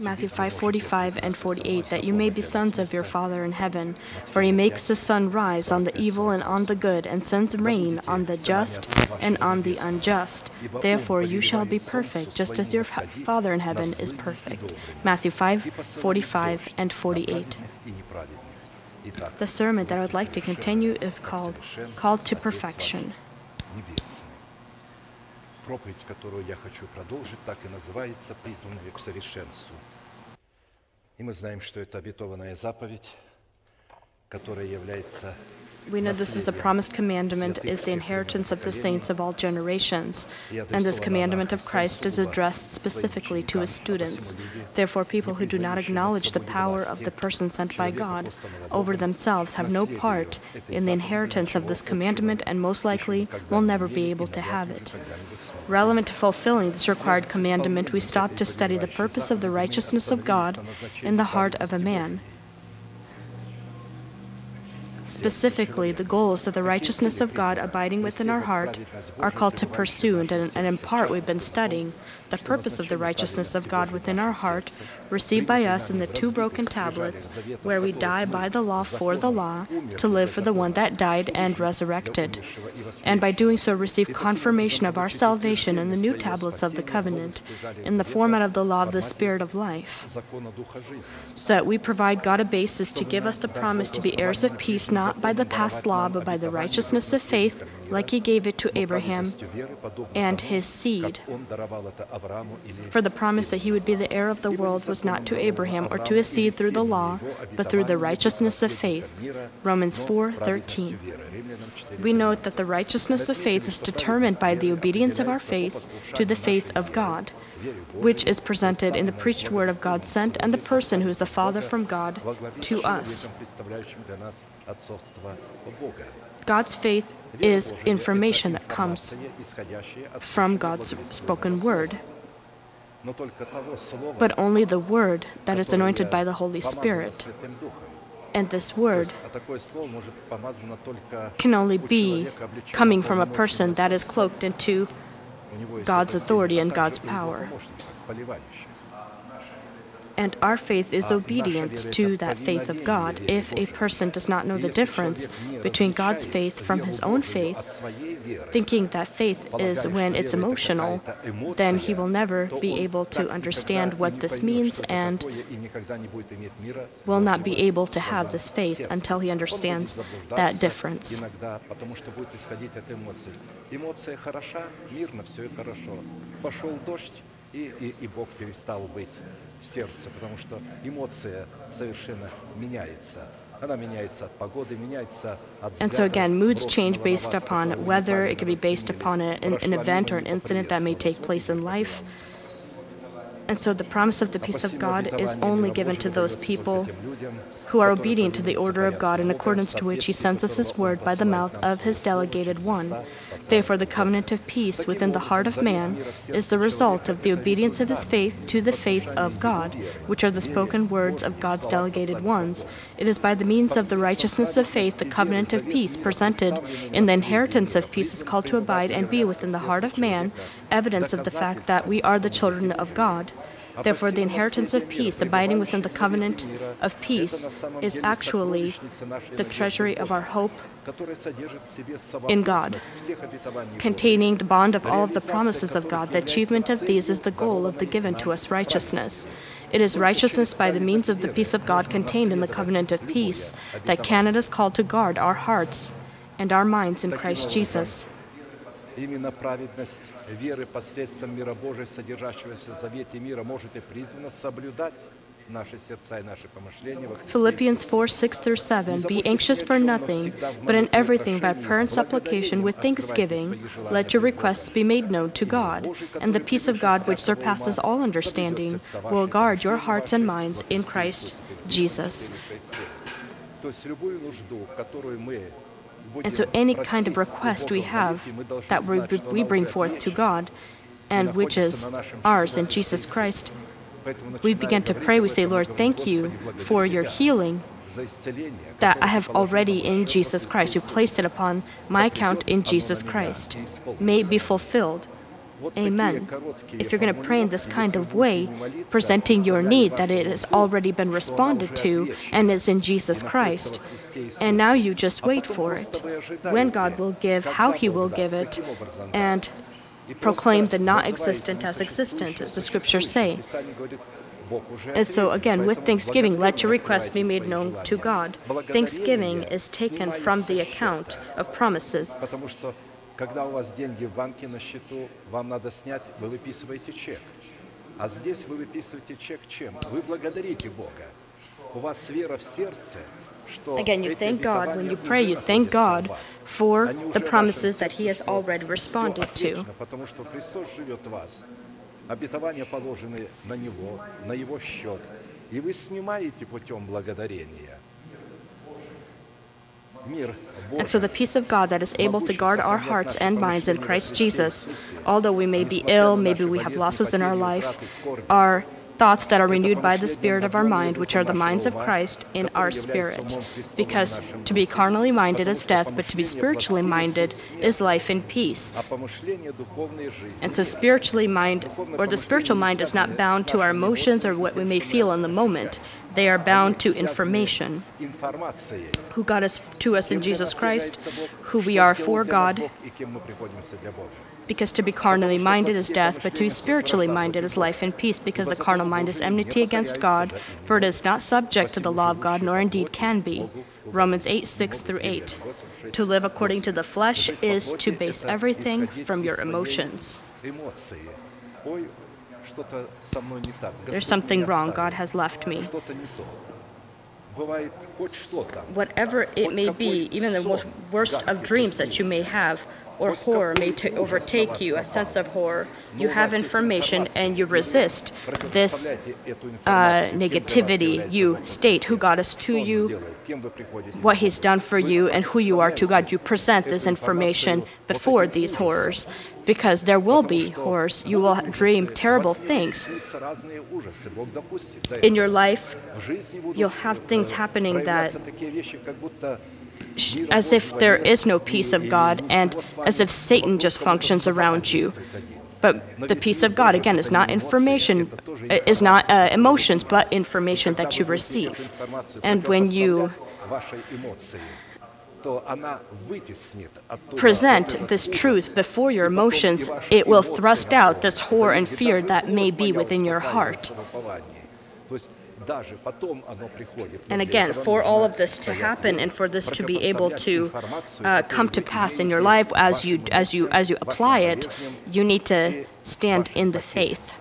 Matthew 5:45 and 48, that you may be sons of your Father in heaven, for he makes the sun rise on the evil and on the good, and sends rain on the just and on the unjust. Therefore you shall be perfect, just as your Father in heaven is perfect. Matthew 5:45 and 48. The sermon that I would like to continue is called Called to Perfection. Проповедь, которую я хочу продолжить, так и называется «Призванные к совершенству». И мы знаем, что это обетованная заповедь, We know this is a promised commandment, is the inheritance of the saints of all generations. And this commandment of Christ is addressed specifically to his students. Therefore, people who do not acknowledge the power of the person sent by God over themselves have no part in the inheritance of this commandment and most likely will never be able to have it. Relevant to fulfilling this required commandment, we stop to study the purpose of the righteousness of God in the heart of a man. Specifically, the goals of the righteousness of God abiding within our heart are called to pursue, and, and in part we've been studying the purpose of the righteousness of God within our heart, received by us in the two broken tablets, where we die by the law for the law, to live for the one that died and resurrected, and by doing so receive confirmation of our salvation in the new tablets of the covenant, in the format of the law of the Spirit of life, so that we provide God a basis to give us the promise to be heirs of peace not by the past law, but by the righteousness of faith, like He gave it to Abraham and his seed. For the promise that he would be the heir of the world was not to Abraham or to his seed through the law, but through the righteousness of faith. Romans 4:13. We note that the righteousness of faith is determined by the obedience of our faith to the faith of God which is presented in the preached word of God sent and the person who is the Father from God to us. God's faith is information that comes from God's spoken word, but only the word that is anointed by the Holy Spirit. And this word can only be coming from a person that is cloaked into God's authority and God's power. помощников, поливающих. And our faith is obedience to that faith of God. If a person does not know the difference between God's faith from his own faith, От своей веры, thinking that faith is when it's emotional, then he will never то be он able так to никогда understand и what не this поймет, means что это and такое, и никогда не будет иметь мира will not be Божьего able to в have своем this faith сердце. until he Он understands будет that заблуждаться difference. Иногда, потому что будет исходить от эмоций. Эмоция хороша, мирно, все и хорошо. Пошел дождь, и, и, и Бог перестал быть в сердце, потому что эмоция совершенно меняется. Она меняется от погоды, меняется от And so взгляда again, moods change брошенного на based вас, upon которого вы weather, неправильно it can be based расценили. upon a, an, an Прошла event or мимо, an не incident that may take поприветствовала. place in life. And so the promise of the peace of God is only given to those people who are obedient to the order of God in accordance to which He sends us His word by the mouth of His delegated one. Therefore, the covenant of peace within the heart of man is the result of the obedience of his faith to the faith of God, which are the spoken words of God's delegated ones. It is by the means of the righteousness of faith the covenant of peace presented in the inheritance of peace is called to abide and be within the heart of man, evidence of the fact that we are the children of God. Therefore, the inheritance of peace, abiding within the covenant of peace, is actually the treasury of our hope in God, containing the bond of all of the promises of God. The achievement of these is the goal of the given to us righteousness. It is righteousness by the means of the peace of God contained in the covenant of peace that Canada is called to guard our hearts and our minds in Christ Jesus. Именно праведность веры посредством мира Божия, содержащегося в завете мира, может и призвана соблюдать наши сердца и наши помышления во Христе Philippians 4 6 through 7. Be anxious for nothing, but in everything by prayer and supplication with thanksgiving, let your requests be made known to God. And the peace of God, which surpasses all understanding, will guard your hearts and minds in Christ Jesus. And so, any kind of request we have that we, we bring forth to God, and which is ours in Jesus Christ, we begin to pray. We say, Lord, thank you for your healing that I have already in Jesus Christ. You placed it upon my account in Jesus Christ. May it be fulfilled Amen. If you're going to pray in this kind of way, presenting your need that it has already been responded to and is in Jesus Christ, and now you just wait for it, when God will give, how He will give it, and proclaim the not existent as existent, as the scriptures say. And so, again, with thanksgiving, let your requests be made known to God. Thanksgiving is taken from the account of promises. Когда у вас деньги в банке на счету, вам надо снять, вы выписываете чек. А здесь вы выписываете чек чем? Вы благодарите Бога. У вас вера в сердце, что Again, you thank God. When you pray, you thank God for the promises that He has already responded to. потому что Христос живет в вас. Обетования положены на Него, на Его счет. И вы снимаете путем благодарения. and so the peace of God that is able to guard our hearts and minds in Christ Jesus. Although we may be ill, maybe we have losses in our life, our thoughts that are renewed by the spirit of our mind, which are the minds of Christ in our spirit. Because to be carnally minded is death, but to be spiritually minded is life and peace. And so, spiritually mind, or the spiritual mind, is not bound to our emotions or what we may feel in the moment, they are bound to information who got us to us in Jesus Christ, who we are for God. Because to be carnally minded is death, but to be spiritually minded is life and peace, because the carnal mind is enmity against God, for it is not subject to the law of God, nor indeed can be. Romans 8 6 through 8. To live according to the flesh is to base everything from your emotions. There's something wrong. God has left me. Whatever it may be, even the worst of dreams that you may have, or horror may overtake you, a sense of horror. You have information and you resist this uh, negativity. You state who God is to you, what He's done for you, and who you are to God. You present this information before these horrors because there will be horrors. You will dream terrible things. In your life, you'll have things happening that as if there is no peace of God and as if Satan just functions around you. But the peace of God, again, is not information, uh, is not uh, emotions, but information that you receive. And when you present this truth before your emotions, it will thrust out this horror and fear that may be within your heart. And again, for all of this to happen and for this to be able to uh, come to pass in your life as you, as, you, as you apply it, you need to stand in the faith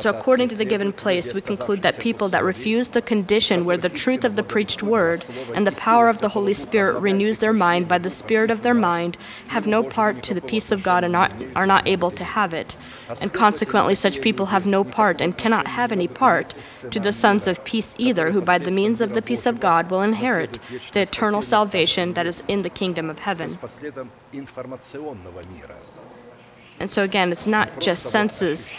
so, according to the given place, we conclude that people that refuse the condition where the truth of the preached word and the power of the Holy Spirit renews their mind by the spirit of their mind have no part to the peace of God and not, are not able to have it. And consequently, such people have no part and cannot have any part to the sons of peace either, who by the means of the peace of God will inherit the eternal salvation that is in the kingdom of heaven. And so again, it's not just senses.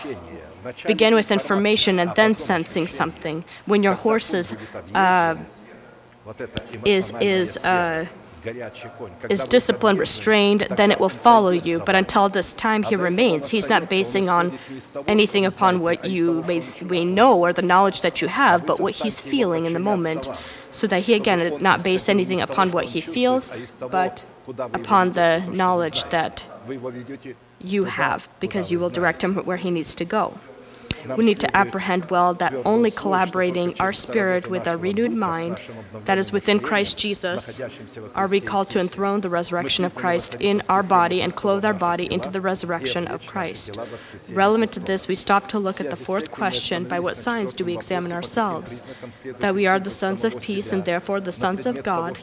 Begin with information and then sensing something. When your horse is uh, is is uh, is disciplined, restrained, then it will follow you. But until this time, he remains. He's not basing on anything upon what you may, may know or the knowledge that you have, but what he's feeling in the moment. So that he, again, not base anything upon what he feels, but upon the knowledge that you have because you will direct him where he needs to go we need to apprehend well that only collaborating our spirit with our renewed mind that is within Christ Jesus are we called to enthrone the resurrection of Christ in our body and clothe our body into the resurrection of Christ. Relevant to this, we stop to look at the fourth question by what signs do we examine ourselves? That we are the sons of peace and therefore the sons of God,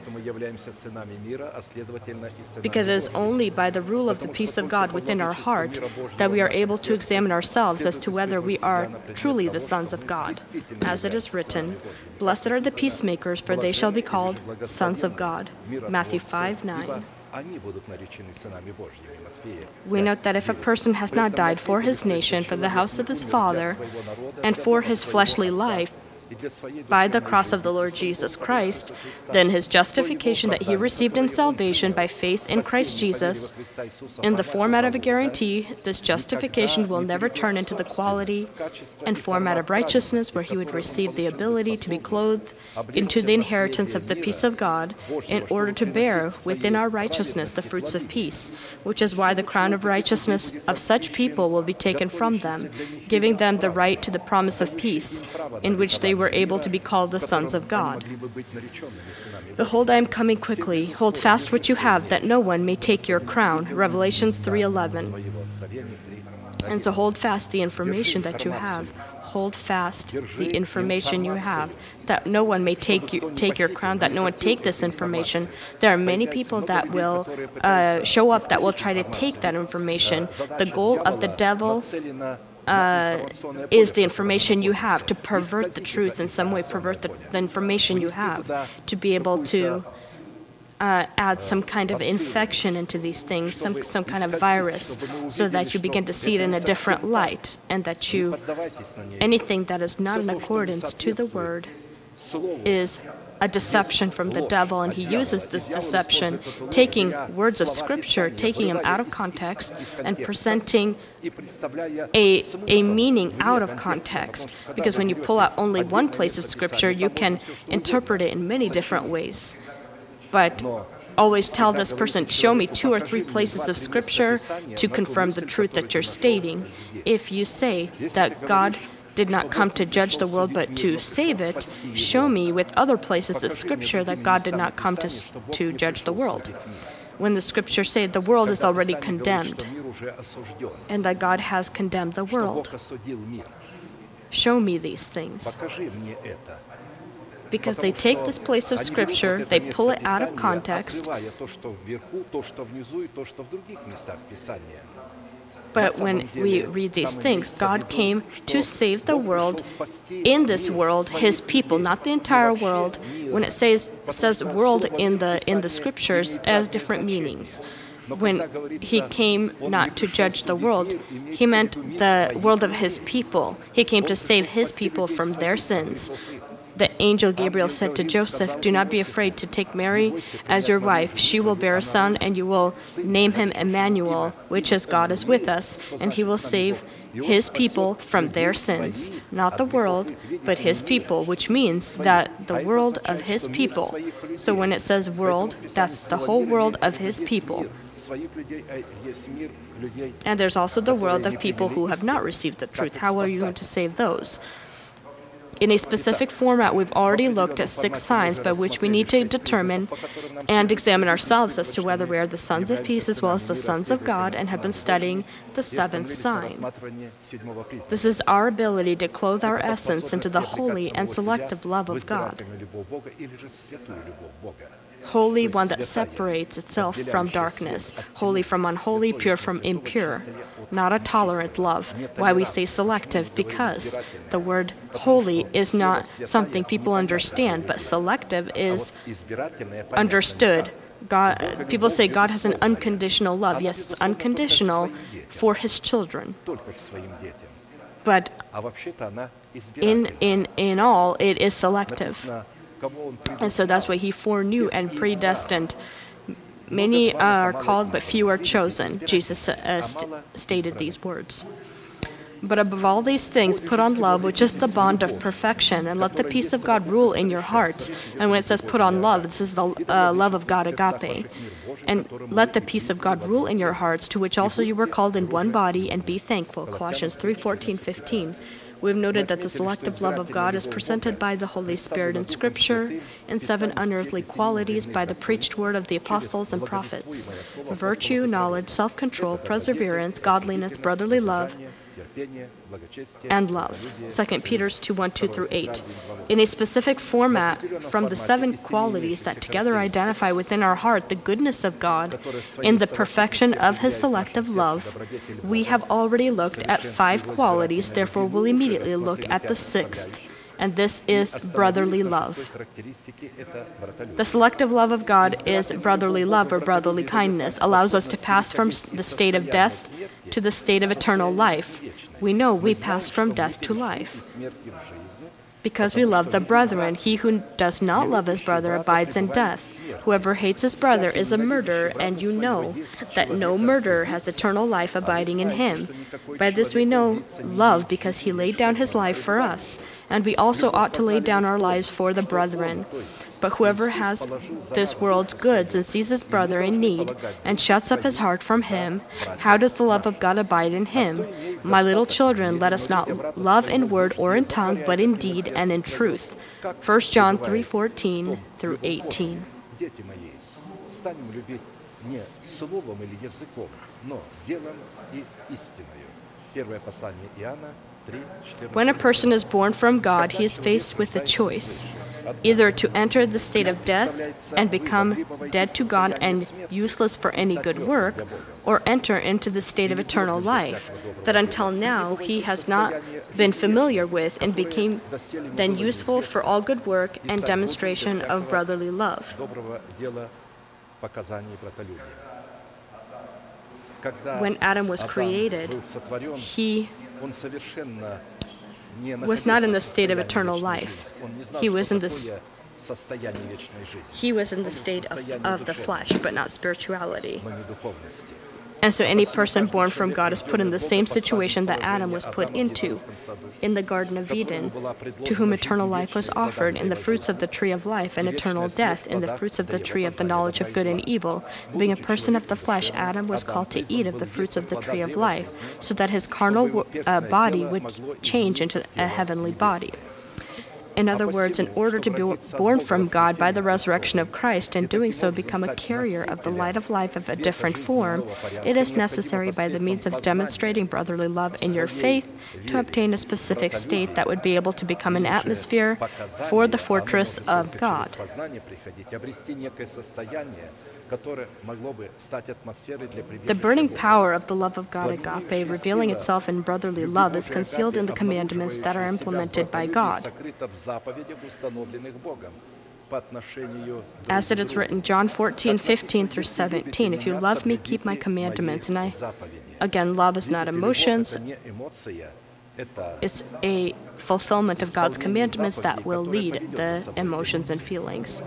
because it is only by the rule of the peace of God within our heart that we are able to examine ourselves as to whether we are are truly the sons of God. As it is written, Blessed are the peacemakers, for they shall be called sons of God. Matthew 5 9. We note that if a person has not died for his nation, for the house of his father, and for his fleshly life, by the cross of the Lord Jesus Christ, then his justification that he received in salvation by faith in Christ Jesus, in the format of a guarantee, this justification will never turn into the quality and format of righteousness where he would receive the ability to be clothed into the inheritance of the peace of God in order to bear within our righteousness the fruits of peace, which is why the crown of righteousness of such people will be taken from them, giving them the right to the promise of peace, in which they were able to be called the sons of God. Behold, I am coming quickly. Hold fast what you have, that no one may take your crown. Revelations 3:11. And so hold fast the information that you have. Hold fast the information you have, that no one may take you take your crown. That no one take this information. There are many people that will uh, show up that will try to take that information. The goal of the devil uh, is the information you have to pervert the truth in some way, pervert the, the information you have to be able to uh, add some kind of infection into these things, some, some kind of virus, so that you begin to see it in a different light, and that you, anything that is not in accordance to the word, is a deception from the devil, and he uses this deception, taking words of scripture, taking them out of context, and presenting a, a meaning out of context. Because when you pull out only one place of scripture, you can interpret it in many different ways. But always tell this person, show me two or three places of scripture to confirm the truth that you're stating. If you say that God did not come to judge the world but to save it, show me with other places of scripture that God did not come to, to judge the world. When the scriptures say the world is already condemned and that God has condemned the world, show me these things. Because they take this place of scripture, they pull it out of context, but when we read these things, God came to save the world in this world, his people, not the entire world. When it says says world in the in the scriptures has different meanings. When he came not to judge the world, he meant the world of his people. He came to save his people from their sins the angel Gabriel said to Joseph, Do not be afraid to take Mary as your wife. She will bear a son, and you will name him Emmanuel, which is God is with us, and he will save his people from their sins. Not the world, but his people, which means that the world of his people. So when it says world, that's the whole world of his people. And there's also the world of people who have not received the truth. How are you going to save those? In a specific format, we've already looked at six signs by which we need to determine and examine ourselves as to whether we are the sons of peace as well as the sons of God and have been studying the seventh sign. This is our ability to clothe our essence into the holy and selective love of God holy one that separates itself from darkness, holy from unholy, pure from impure, not a tolerant love. Why we say selective? Because the word holy is not something people understand, but selective is understood. God, people say God has an unconditional love. Yes, it's unconditional for his children. But in, in, in all, it is selective. And so that's why he foreknew and predestined. Many are called, but few are chosen. Jesus uh, st- stated these words. But above all these things, put on love, which is the bond of perfection, and let the peace of God rule in your hearts. And when it says put on love, this is the uh, love of God, agape. And let the peace of God rule in your hearts, to which also you were called in one body, and be thankful. Colossians 3 14, 15. We've noted that the selective love of God is presented by the Holy Spirit in Scripture in seven unearthly qualities by the preached word of the apostles and prophets. Virtue, knowledge, self control, perseverance, godliness, brotherly love, and love. 2 Peter 2 1 2 through 8. In a specific format from the seven qualities that together identify within our heart the goodness of God in the perfection of His selective love, we have already looked at five qualities, therefore, we'll immediately look at the sixth and this is brotherly love. The selective love of God is brotherly love or brotherly kindness, allows us to pass from the state of death to the state of eternal life. We know we passed from death to life. because we love the brethren. He who does not love his brother abides in death. Whoever hates his brother is a murderer, and you know that no murderer has eternal life abiding in him. By this we know love, because he laid down his life for us, and we also ought to lay down our lives for the brethren. But whoever has this world's goods and sees his brother in need and shuts up his heart from him, how does the love of God abide in him? My little children, let us not love in word or in tongue, but in deed and in truth. 1 John 3:14 through 18. Дети мои, станем любить не словом или языком, но делом и истиною. Первое послание Иоанна 3, 14. when a person is born from God, he is faced with a choice either to enter the state of death and become dead to God and useless for any good work, or enter into the state of eternal life that until now he has not been familiar with and became then useful for all good work and demonstration of brotherly love. When Adam was created, he was not in the state of eternal life. He was in this he was in the state of, of the flesh, but not spirituality. And so any person born from God is put in the same situation that Adam was put into in the Garden of Eden, to whom eternal life was offered in the fruits of the tree of life and eternal death in the fruits of the tree of the knowledge of good and evil. Being a person of the flesh, Adam was called to eat of the fruits of the tree of life, so that his carnal uh, body would change into a heavenly body. In other words, in order to be born from God by the resurrection of Christ and doing so become a carrier of the light of life of a different form, it is necessary by the means of demonstrating brotherly love in your faith to obtain a specific state that would be able to become an atmosphere for the fortress of God. The burning power of the love of God agape revealing itself in brotherly love is concealed in the commandments that are implemented by God. As it is written, John 14, 15 through 17, if you love me, keep my commandments. And I, again, love is not emotions, it's a fulfillment of God's commandments that will lead the emotions and feelings.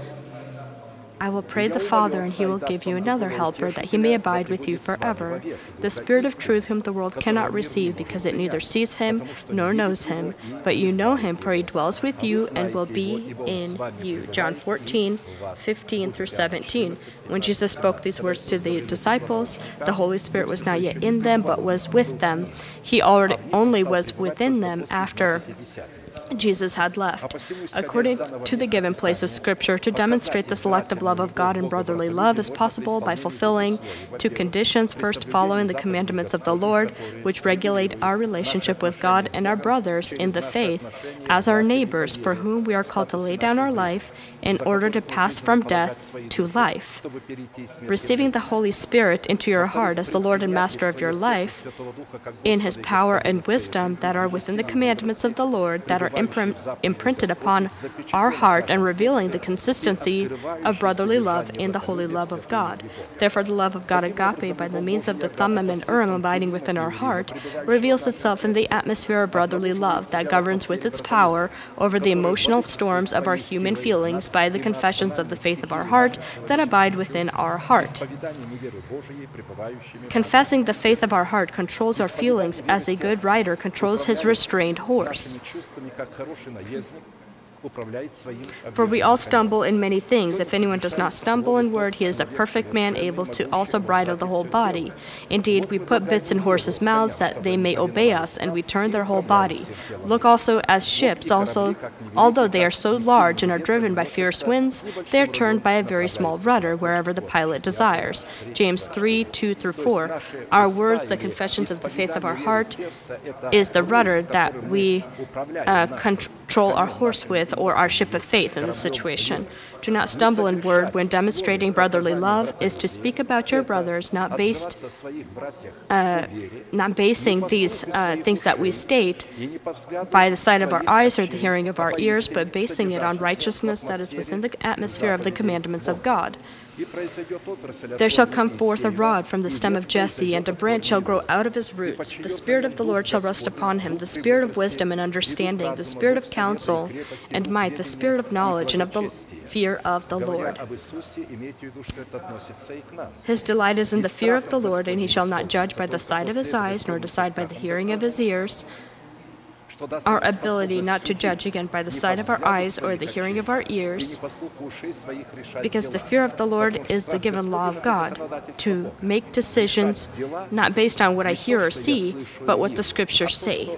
I will pray the Father, and he will give you another helper, that he may abide with you forever. The Spirit of truth, whom the world cannot receive, because it neither sees him nor knows him. But you know him, for he dwells with you and will be in you. John 14, 15 through 17. When Jesus spoke these words to the disciples, the Holy Spirit was not yet in them, but was with them. He already only was within them after Jesus had left. According to the given place of Scripture, to demonstrate the selective love of God and brotherly love is possible by fulfilling two conditions. First, following the commandments of the Lord, which regulate our relationship with God and our brothers in the faith as our neighbors, for whom we are called to lay down our life in order to pass from death to life. Receiving the Holy Spirit into your heart as the Lord and Master of your life, in His power and wisdom that are within the commandments of the Lord that are imprim- imprinted upon our heart and revealing the consistency of brotherly love and the holy love of God. Therefore, the love of God agape, by the means of the Thummim and Urim abiding within our heart, reveals itself in the atmosphere of brotherly love that governs with its power over the emotional storms of our human feelings by the confessions of the faith of our heart that abide within our heart. Confessing the faith of our heart controls our feelings as a good rider controls his restrained horse. For we all stumble in many things. If anyone does not stumble in word, he is a perfect man, able to also bridle the whole body. Indeed, we put bits in horses' mouths that they may obey us, and we turn their whole body. Look also as ships, also, although they are so large and are driven by fierce winds, they are turned by a very small rudder wherever the pilot desires. James 3 2 through 4. Our words, the confessions of the faith of our heart, is the rudder that we uh, control our horse with or our ship of faith in the situation. Do not stumble in word when demonstrating brotherly love is to speak about your brothers, not based, uh, not basing these uh, things that we state by the sight of our eyes or the hearing of our ears, but basing it on righteousness that is within the atmosphere of the commandments of God. There shall come forth a rod from the stem of Jesse, and a branch shall grow out of his roots. The Spirit of the Lord shall rest upon him the Spirit of wisdom and understanding, the Spirit of counsel and might, the Spirit of knowledge and of the fear of the Lord. His delight is in the fear of the Lord, and he shall not judge by the sight of his eyes, nor decide by the hearing of his ears our ability not to judge again by the sight of our eyes or the hearing of our ears, because the fear of the Lord is the given law of God, to make decisions not based on what I hear or see, but what the scriptures say.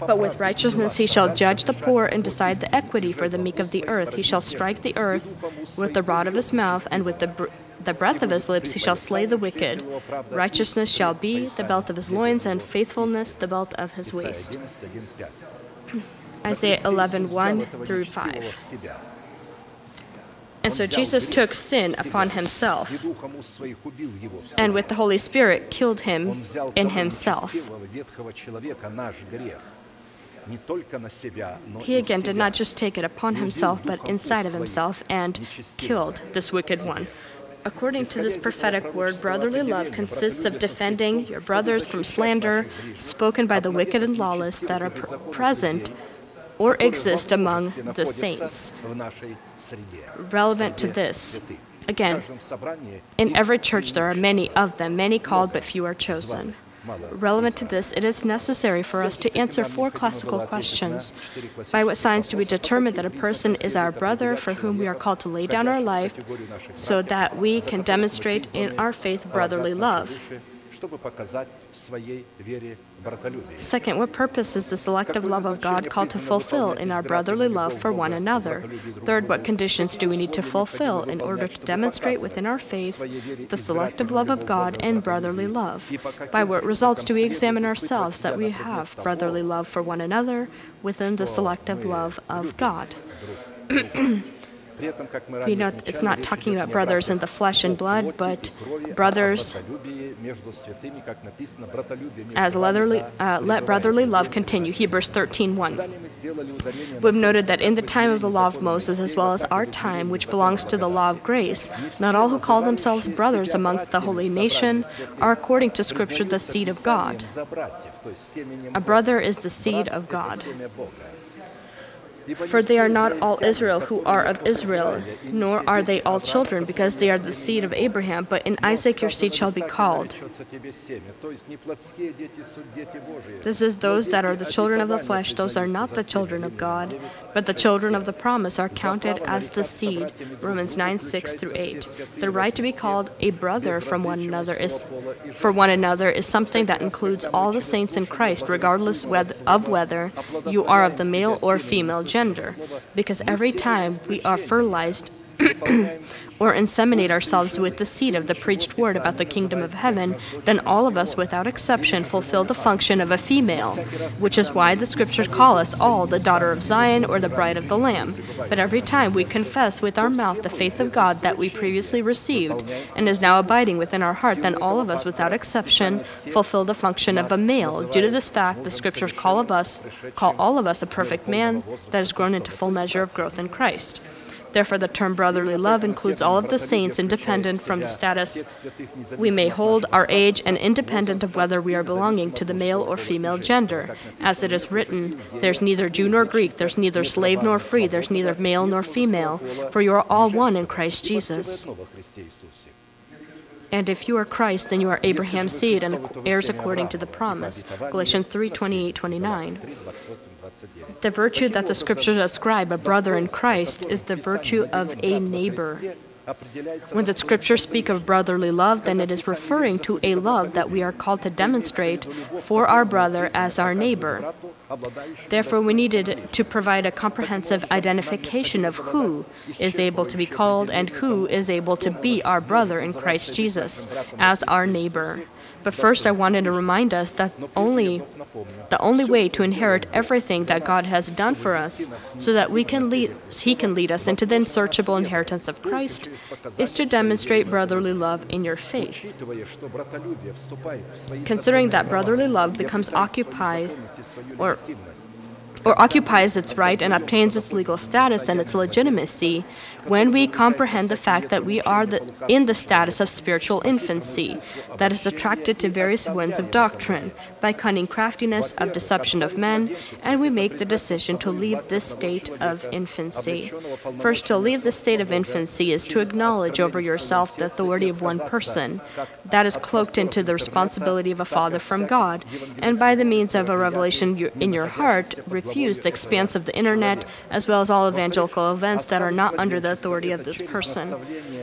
But with righteousness he shall judge the poor and decide the equity for the meek of the earth. He shall strike the earth with the rod of his mouth, and with the br- the breath of his lips he shall slay the wicked. Righteousness shall be the belt of his loins, and faithfulness the belt of his waist. Isaiah 11 1 through 5. And so Jesus took sin upon himself, and with the Holy Spirit killed him in himself. He again did not just take it upon himself, but inside of himself, and killed this wicked one. According to this prophetic word, brotherly love consists of defending your brothers from slander spoken by the wicked and lawless that are pr- present or exist among the saints. Relevant to this, again, in every church there are many of them, many called but few are chosen. Relevant to this, it is necessary for us to answer four classical questions. By what signs do we determine that a person is our brother for whom we are called to lay down our life so that we can demonstrate in our faith brotherly love? чтобы показать в своей вере братолюбие. Second, what purpose is the selective love of God called to fulfill in our brotherly love for one another? Third, what conditions do we need to fulfill in order to demonstrate within our faith the selective love of God and brotherly love? By what results do we examine ourselves that we have brotherly love for one another within the selective love of God? Not, it's not talking about brothers in the flesh and blood, but brothers, as uh, let brotherly love continue, Hebrews 13.1. We've noted that in the time of the law of Moses, as well as our time, which belongs to the law of grace, not all who call themselves brothers amongst the holy nation are, according to Scripture, the seed of God. A brother is the seed of God. For they are not all Israel who are of Israel, nor are they all children, because they are the seed of Abraham, but in Isaac your seed shall be called. This is those that are the children of the flesh, those are not the children of God, but the children of the promise are counted as the seed. Romans 9 6 through 8. The right to be called a brother from one another is for one another is something that includes all the saints in Christ, regardless of whether you are of the male or female gender because every time we are fertilized or inseminate ourselves with the seed of the preached word about the kingdom of heaven, then all of us, without exception, fulfill the function of a female, which is why the scriptures call us all the daughter of Zion or the bride of the Lamb. But every time we confess with our mouth the faith of God that we previously received and is now abiding within our heart, then all of us, without exception, fulfill the function of a male. Due to this fact, the scriptures call of us, call all of us a perfect man that has grown into full measure of growth in Christ. Therefore, the term brotherly love includes all of the saints, independent from the status we may hold, our age, and independent of whether we are belonging to the male or female gender. As it is written, There's neither Jew nor Greek, there's neither slave nor free, there's neither male nor female, for you are all one in Christ Jesus. And if you are Christ, then you are Abraham's seed and heirs according to the promise. Galatians 3 28 29. 3, 28, 29. The virtue that the scriptures ascribe a brother in Christ is the virtue of a neighbor. When the scriptures speak of brotherly love, then it is referring to a love that we are called to demonstrate for our brother as our neighbor. Therefore, we needed to provide a comprehensive identification of who is able to be called and who is able to be our brother in Christ Jesus as our neighbor. But first, I wanted to remind us that only the only way to inherit everything that God has done for us, so that we can lead, He can lead us into the unsearchable inheritance of Christ, is to demonstrate brotherly love in your faith. Considering that brotherly love becomes occupied or or occupies its right and obtains its legal status and its legitimacy when we comprehend the fact that we are the, in the status of spiritual infancy, that is attracted to various winds of doctrine, by cunning craftiness of deception of men, and we make the decision to leave this state of infancy. First, to leave the state of infancy is to acknowledge over yourself the authority of one person, that is cloaked into the responsibility of a father from God, and by the means of a revelation in your heart, refuse the expanse of the internet, as well as all evangelical events that are not under the authority of this person.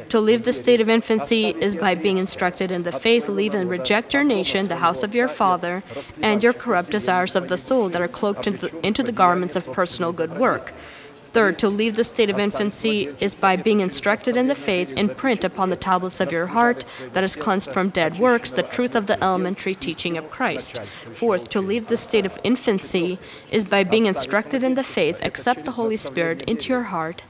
To leave the state of infancy is by being instructed in the faith, leave and reject your nation, the house of your father, and your corrupt desires of the soul that are cloaked into, into the garments of personal good work. Third, to leave the state of infancy is by being instructed in the faith in print upon the tablets of your heart that is cleansed from dead works, the truth of the elementary teaching of Christ. Fourth, to leave the state of infancy is by being instructed in the faith, accept the Holy Spirit into your heart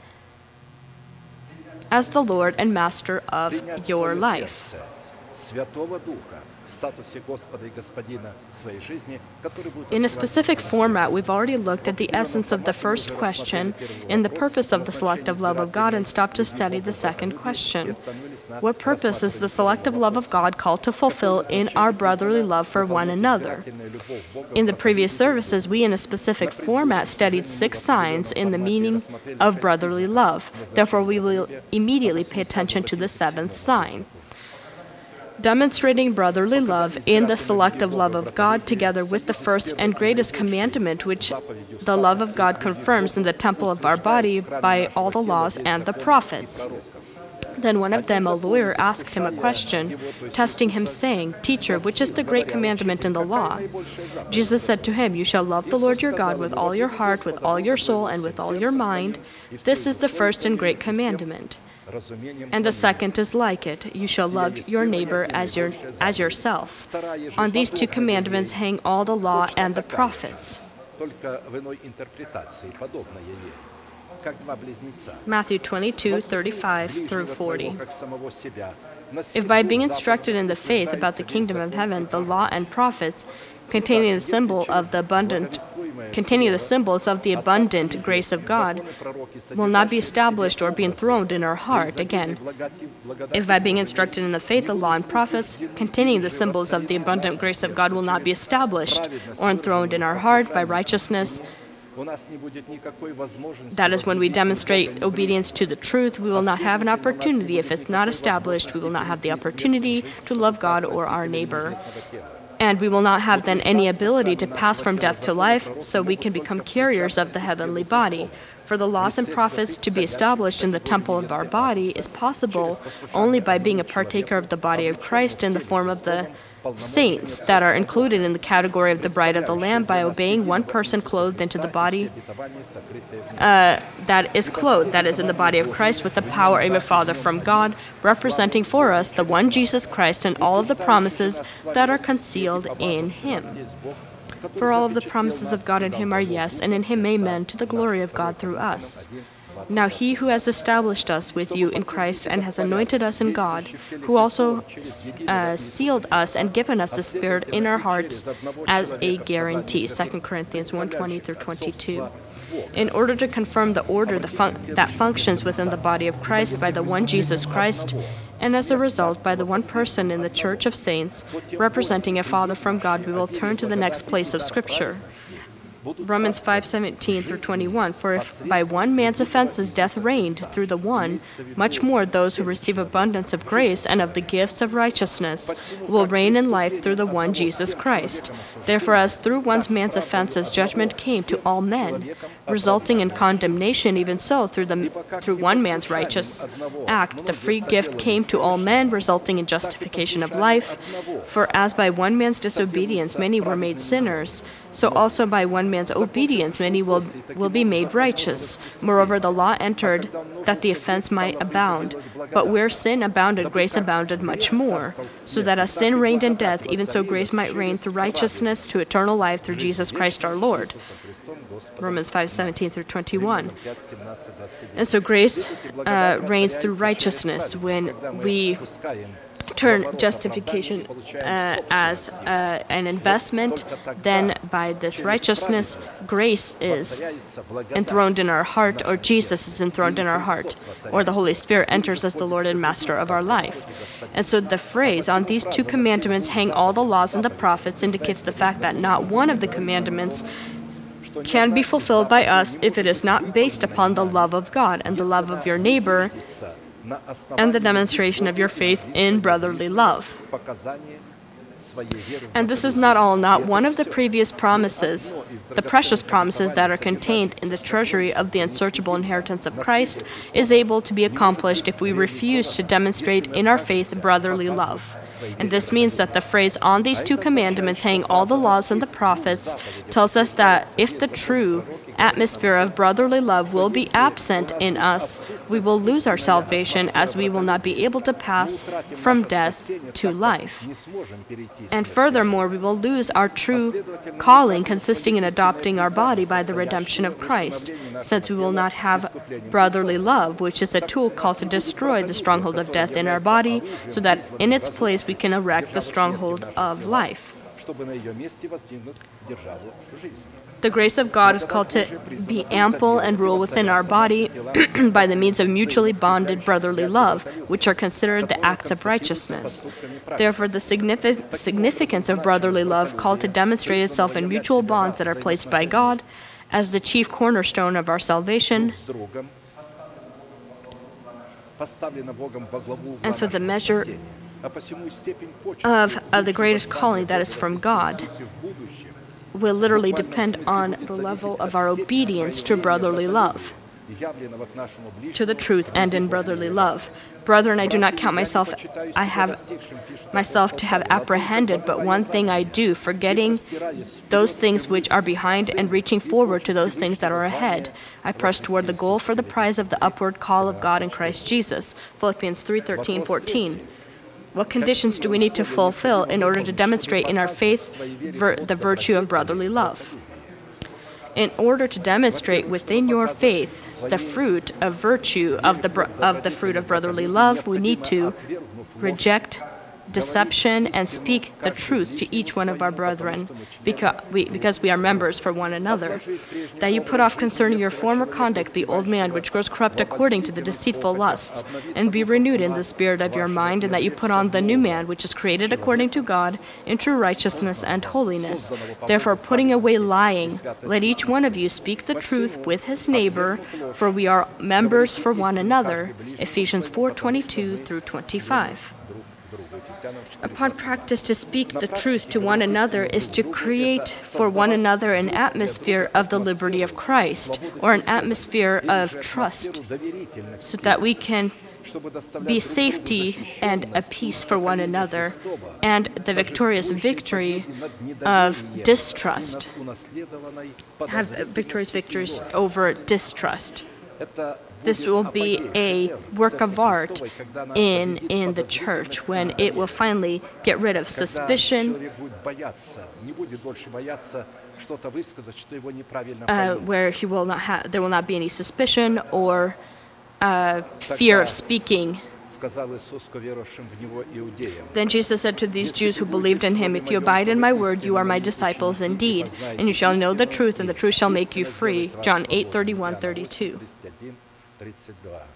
as the Lord and Master of your life. In a specific format, we've already looked at the essence of the first question and the purpose of the selective love of God and stopped to study the second question. What purpose is the selective love of God called to fulfill in our brotherly love for one another? In the previous services, we in a specific format studied six signs in the meaning of brotherly love. Therefore, we will immediately pay attention to the seventh sign demonstrating brotherly love in the selective love of God, together with the first and greatest commandment, which the love of God confirms in the temple of our body by all the laws and the prophets. Then one of them, a lawyer, asked him a question, testing him, saying, Teacher, which is the great commandment in the law? Jesus said to him, You shall love the Lord your God with all your heart, with all your soul, and with all your mind. This is the first and great commandment. And the second is like it. You shall love your neighbor as, your, as yourself. On these two commandments hang all the law and the prophets. Matthew 22, 35 through 40. If by being instructed in the faith about the kingdom of heaven, the law and prophets, containing the symbol of the abundant the symbols of the abundant grace of God will not be established or be enthroned in our heart again. If by being instructed in the faith, the law, and prophets, containing the symbols of the abundant grace of God will not be established or enthroned in our heart by righteousness, that is when we demonstrate obedience to the truth, we will not have an opportunity. If it's not established, we will not have the opportunity to love God or our neighbor and we will not have then any ability to pass from death to life, so we can become carriers of the heavenly body. For the laws and prophets to be established in the temple of our body is possible only by being a partaker of the body of Christ in the form of the saints that are included in the category of the bride of the Lamb by obeying one person clothed into the body uh, that is clothed, that is in the body of Christ, with the power of a Father from God, representing for us the one Jesus Christ and all of the promises that are concealed in Him. For all of the promises of God in Him are yes, and in Him amen, to the glory of God through us. Now he who has established us with you in Christ and has anointed us in God, who also uh, sealed us and given us the Spirit in our hearts as a guarantee. 2 Corinthians 1:20 through 22. In order to confirm the order the fun- that functions within the body of Christ by the one Jesus Christ, and as a result, by the one person in the Church of Saints, representing a Father from God, we will turn to the next place of Scripture. Romans 5:17 through 21 For if by one man's offenses death reigned through the one much more those who receive abundance of grace and of the gifts of righteousness will reign in life through the one Jesus Christ. Therefore as through one man's offenses judgment came to all men resulting in condemnation even so through the through one man's righteous act the free gift came to all men resulting in justification of life. For as by one man's disobedience many were made sinners so also by one man's obedience many will, will be made righteous. Moreover, the law entered that the offense might abound. But where sin abounded, grace abounded much more. So that as sin reigned in death, even so grace might reign through righteousness to eternal life through Jesus Christ our Lord. Romans 5 17 through 21. And so grace uh, reigns through righteousness when we turn justification uh, as uh, an investment, then by this righteousness, grace is enthroned in our heart, or Jesus is enthroned in our heart, or the Holy Spirit enters as the Lord and Master of our life. And so the phrase, on these two commandments hang all the laws and the prophets, indicates the fact that not one of the commandments can be fulfilled by us if it is not based upon the love of God and the love of your neighbor and the demonstration of your faith in brotherly love. And this is not all, not one of the previous promises, the precious promises that are contained in the treasury of the unsearchable inheritance of Christ, is able to be accomplished if we refuse to demonstrate in our faith brotherly love. And this means that the phrase, on these two commandments hang all the laws and the prophets, tells us that if the true atmosphere of brotherly love will be absent in us, we will lose our salvation as we will not be able to pass from death to life. And furthermore, we will lose our true calling, consisting in adopting our body by the redemption of Christ, since we will not have brotherly love, which is a tool called to destroy the stronghold of death in our body, so that in its place we can erect the stronghold of life. The grace of God is called to be ample and rule within our body by the means of mutually bonded brotherly love, which are considered the acts of righteousness. Therefore, the signific- significance of brotherly love called to demonstrate itself in mutual bonds that are placed by God as the chief cornerstone of our salvation. And so the measure of, of the greatest calling that is from God will literally depend on the level of our obedience to brotherly love, to the truth and in brotherly love. Brethren, I do not count myself, I have myself to have apprehended, but one thing I do, forgetting those things which are behind and reaching forward to those things that are ahead. I press toward the goal for the prize of the upward call of God in Christ Jesus. Philippians 3 13, 14. What conditions do we need to fulfill in order to demonstrate in our faith the virtue of brotherly love? In order to demonstrate within your faith the fruit of virtue of the, of the fruit of brotherly love, we need to reject deception and speak the truth to each one of our brethren because we, because we are members for one another. That you put off concerning your former conduct the old man which grows corrupt according to the deceitful lusts, and be renewed in the spirit of your mind, and that you put on the new man which is created according to God in true righteousness and holiness. Therefore, putting away lying, let each one of you speak the truth with his neighbor, for we are members for one another. Ephesians 4:22 through 25. Upon practice to speak the truth to one another is to create for one another an atmosphere of the liberty of Christ, or an atmosphere of trust, so that we can be safety and a peace for one another, and the victorious victory of distrust. Have victorious victories over distrust this will be a work of art in, in the church when it will finally get rid of suspicion, uh, where he will not have, there will not be any suspicion or uh, fear of speaking. Then Jesus said to these Jews who believed in him, If you abide in my word, you are my disciples indeed, and you shall know the truth, and the truth shall make you free. John 8 31 32. 32.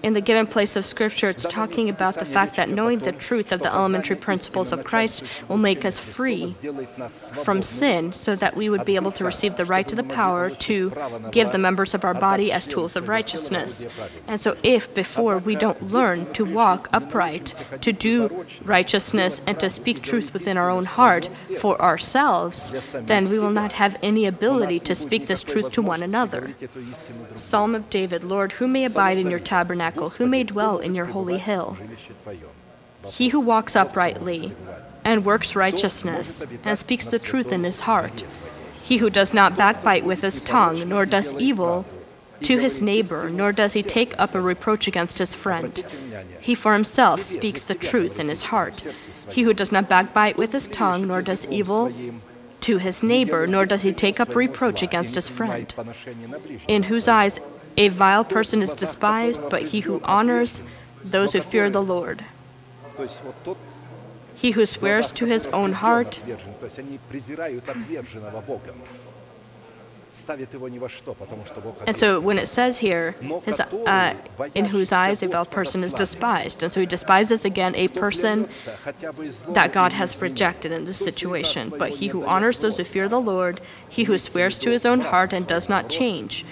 In the given place of Scripture, it's talking about the fact that knowing the truth of the elementary principles of Christ will make us free from sin so that we would be able to receive the right to the power to give the members of our body as tools of righteousness. And so, if before we don't learn to walk upright, to do righteousness, and to speak truth within our own heart for ourselves, then we will not have any ability to speak this truth to one another. Psalm of David Lord, who may abide in your tabernacle? Who may dwell in your holy hill? He who walks uprightly and works righteousness and speaks the truth in his heart. He who does not backbite with his tongue, nor does evil to his neighbor, nor does he take up a reproach against his friend. He for himself speaks the truth in his heart. He who does not backbite with his tongue, nor does evil to his neighbor, nor does he take up reproach against his friend, in whose eyes a vile person is despised, but he who honors those who fear the Lord. He who swears to his own heart and so when it says here, his, uh, in whose eyes a veiled person is despised, and so he despises again a person that God has rejected in this situation. But he who honors those who fear the Lord, he who swears to his own heart and does not change,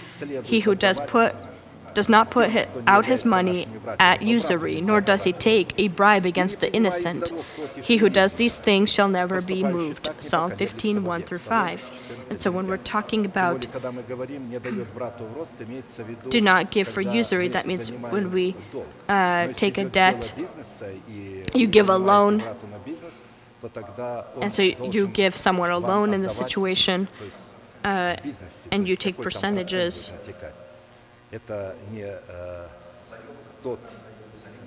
he who does put does not put out his money at usury, nor does he take a bribe against the innocent. He who does these things shall never be moved. Psalm 15, 1 through 5. And so when we're talking about do not give for usury, that means when we uh, take a debt, you give a loan, and so you give someone a loan in the situation, uh, and you take percentages, будет натекать. Это не э, тот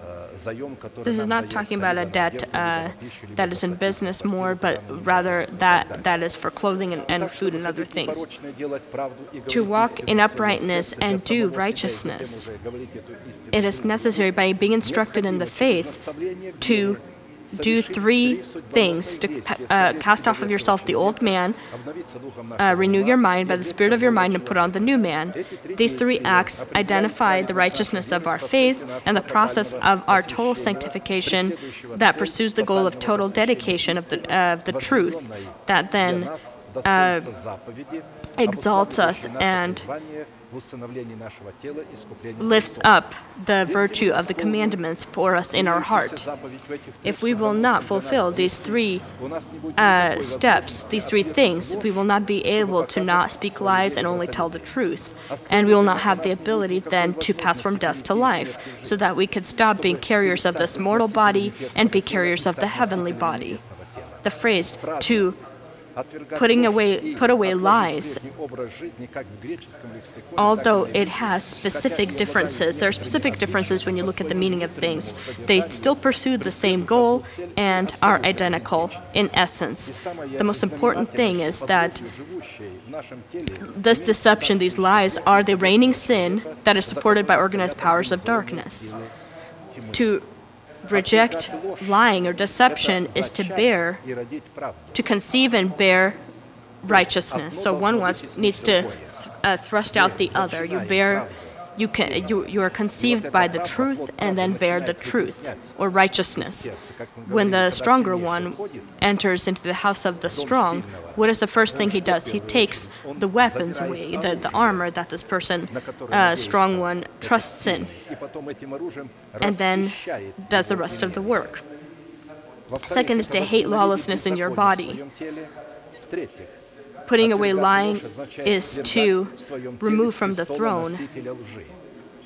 э, заем, который This is нам not дается talking about a либо на debt одежду, либо uh, на пищу, либо that за is in квартиру, business more, квартиру, but прямо rather и так that, далее. that is for clothing and, and Так, food and чтобы other ходить things. непорочно, делать правду и To говорить walk истину in в своем uprightness сердце, для and do самого себя, и затем righteousness. уже говорить эту истину It is necessary by being instructed in the faith to do three things to uh, cast off of yourself the old man, uh, renew your mind by the Spirit of your mind, and put on the new man. These three acts identify the righteousness of our faith and the process of our total sanctification that pursues the goal of total dedication of the, uh, of the truth that then uh, exalts us and lifts up the virtue of the commandments for us in our heart. If we will not fulfill these three uh, steps, these three things, we will not be able to not speak lies and only tell the truth. And we will not have the ability then to pass from death to life, so that we could stop being carriers of this mortal body and be carriers of the heavenly body. The phrase to putting away put away lies. although it has specific differences there are specific differences when you look at the meaning of things. they still pursue the same goal and are identical in essence. The most important thing is that this deception these lies are the reigning sin that is supported by organized powers of darkness. to reject lying or deception is to bear, to conceive and bear righteousness. So one wants, needs to th- uh, thrust out the other. You bear, you can, you, you are conceived by the truth and then bear the truth or righteousness. When the stronger one enters into the house of the strong, what is the first thing he does? He takes the weapons away, the, the armor that this person, uh, strong one, trusts in, and then does the rest of the work. Second is to hate lawlessness in your body. Putting away lying is to remove from the throne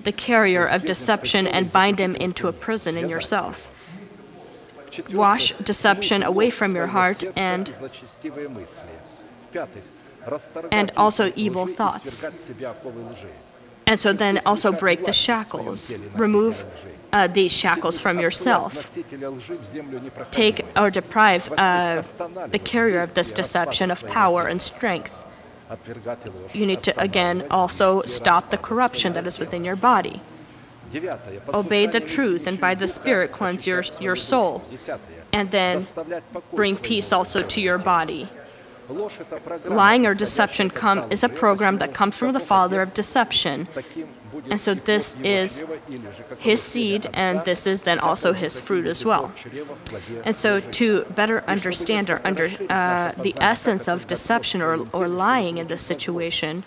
the carrier of deception and bind him into a prison in yourself. Wash deception away from your heart and and also evil thoughts. And so then also break the shackles. Remove uh, these shackles from yourself. Take or deprive uh, the carrier of this deception of power and strength. You need to again also stop the corruption that is within your body. Obey the truth and by the Spirit cleanse your, your soul. And then bring peace also to your body. Lying or deception come, is a program that comes from the father of deception. And so this is his seed, and this is then also his fruit as well. And so to better understand or under uh, the essence of deception or, or lying in this situation,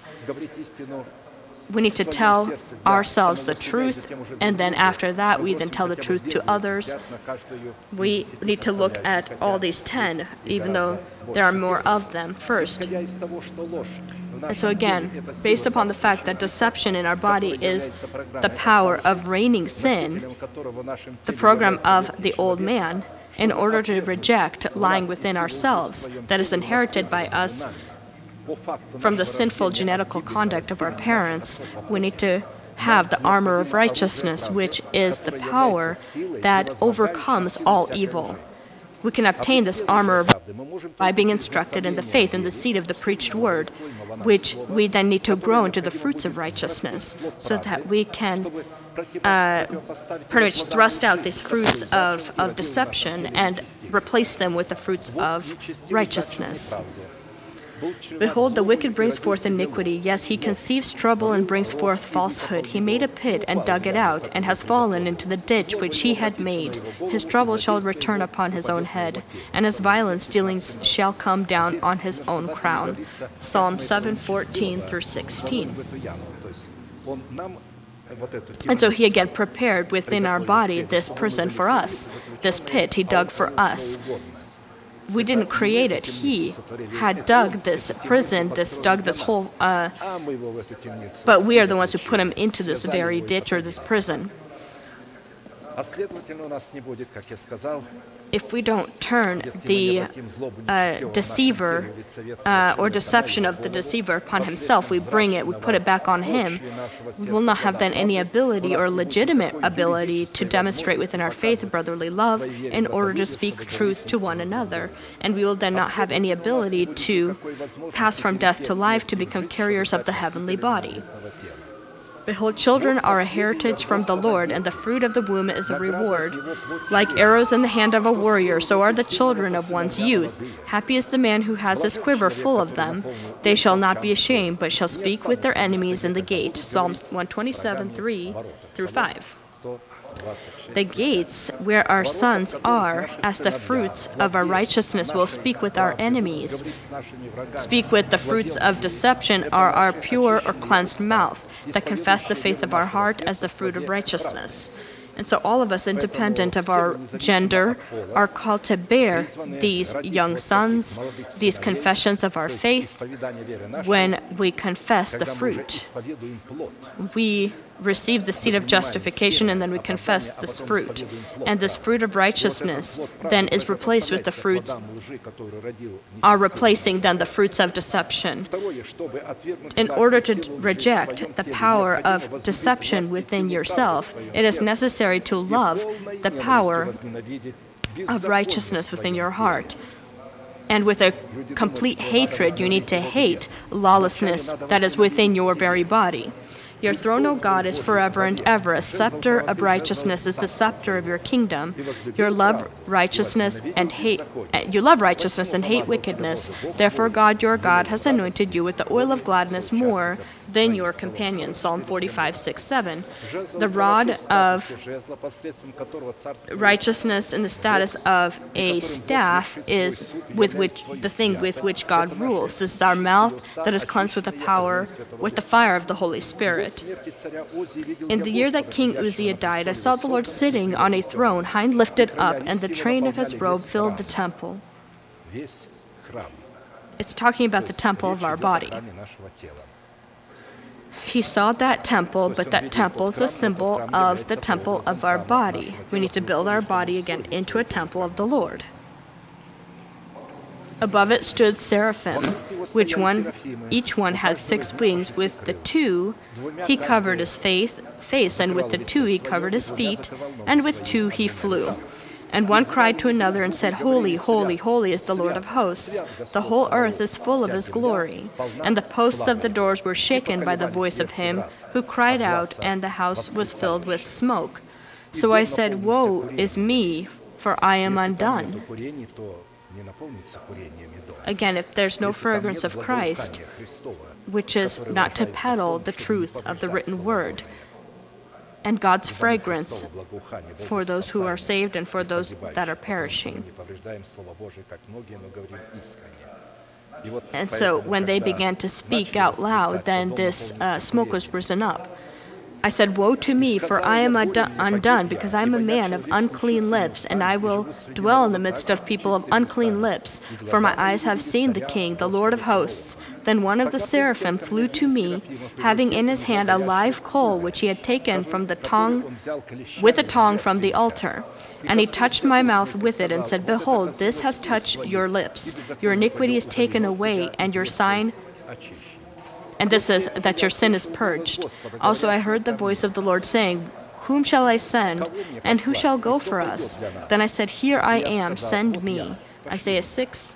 we need to tell ourselves the truth, and then after that, we then tell the truth to others. We need to look at all these ten, even though there are more of them, first. And so, again, based upon the fact that deception in our body is the power of reigning sin, the program of the old man, in order to reject lying within ourselves that is inherited by us from the sinful genetical conduct of our parents, we need to have the armor of righteousness, which is the power that overcomes all evil. We can obtain this armor by being instructed in the faith and the seed of the preached word, which we then need to grow into the fruits of righteousness, so that we can uh, pretty much thrust out these fruits of, of deception and replace them with the fruits of righteousness. Behold, the wicked brings forth iniquity. Yes, he conceives trouble and brings forth falsehood. He made a pit and dug it out, and has fallen into the ditch which he had made. His trouble shall return upon his own head, and his violence dealings shall come down on his own crown. Psalm 7 14 through 16. And so he again prepared within our body this prison for us, this pit he dug for us we didn't create it. He had dug this prison, this dug this hole, uh, but we are the ones who put him into this very ditch or this prison. If we don't turn the uh, deceiver uh, or deception of the deceiver upon himself, we bring it, we put it back on him, we will not have then any ability or legitimate ability to demonstrate within our faith brotherly love in order to speak truth to one another. And we will then not have any ability to pass from death to life to become carriers of the heavenly body. Behold, children are a heritage from the Lord, and the fruit of the womb is a reward. Like arrows in the hand of a warrior, so are the children of one's youth. Happy is the man who has his quiver full of them. They shall not be ashamed, but shall speak with their enemies in the gate. Psalms 127, 3 through 5 the gates where our sons are, as the fruits of our righteousness will speak with our enemies. Speak with the fruits of deception are our pure or cleansed mouth, that confess the faith of our heart as the fruit of righteousness. And so, all of us, independent of our gender, are called to bear these young sons, these confessions of our faith, when we confess the fruit. We receive the seed of justification and then we confess this fruit. And this fruit of righteousness then is replaced with the fruits, are replacing then the fruits of deception. In order to reject the power of deception within yourself, it is necessary to love the power of righteousness within your heart. And with a complete hatred, you need to hate lawlessness that is within your very body. Your throne, O God, is forever and ever. A scepter of righteousness is the scepter of your kingdom. Your love righteousness and hate you love righteousness and hate wickedness. Therefore God your God has anointed you with the oil of gladness more than your companion. Psalm 45, 6, 7. The rod of righteousness and the status of a staff is with which the thing with which God rules. This is our mouth that is cleansed with the power, with the fire of the Holy Spirit. In the year that King Uzziah died, I saw the Lord sitting on a throne, high lifted up, and the train of his robe filled the temple. It's talking about the temple of our body. He saw that temple, but that temple is a symbol of the temple of our body. We need to build our body again into a temple of the Lord. Above it stood seraphim, which one each one had six wings. With the two he covered his face, face, and with the two he covered his feet, and with two he flew. And one cried to another and said, Holy, holy, holy is the Lord of hosts. The whole earth is full of his glory. And the posts of the doors were shaken by the voice of him who cried out, and the house was filled with smoke. So I said, Woe is me, for I am undone. Again, if there's no fragrance of Christ, which is not to peddle the truth of the written word, and God's fragrance for those who are saved and for those that are perishing. And so when they began to speak out loud, then this uh, smoke was risen up. I said, Woe to me, for I am undone, because I am a man of unclean lips, and I will dwell in the midst of people of unclean lips. For my eyes have seen the King, the Lord of hosts. Then one of the seraphim flew to me, having in his hand a live coal which he had taken from the tongue with a tong from the altar. And he touched my mouth with it and said, Behold, this has touched your lips. Your iniquity is taken away, and your sign and this is that your sin is purged. Also I heard the voice of the Lord saying, Whom shall I send, and who shall go for us? Then I said, Here I am, send me. Isaiah 6,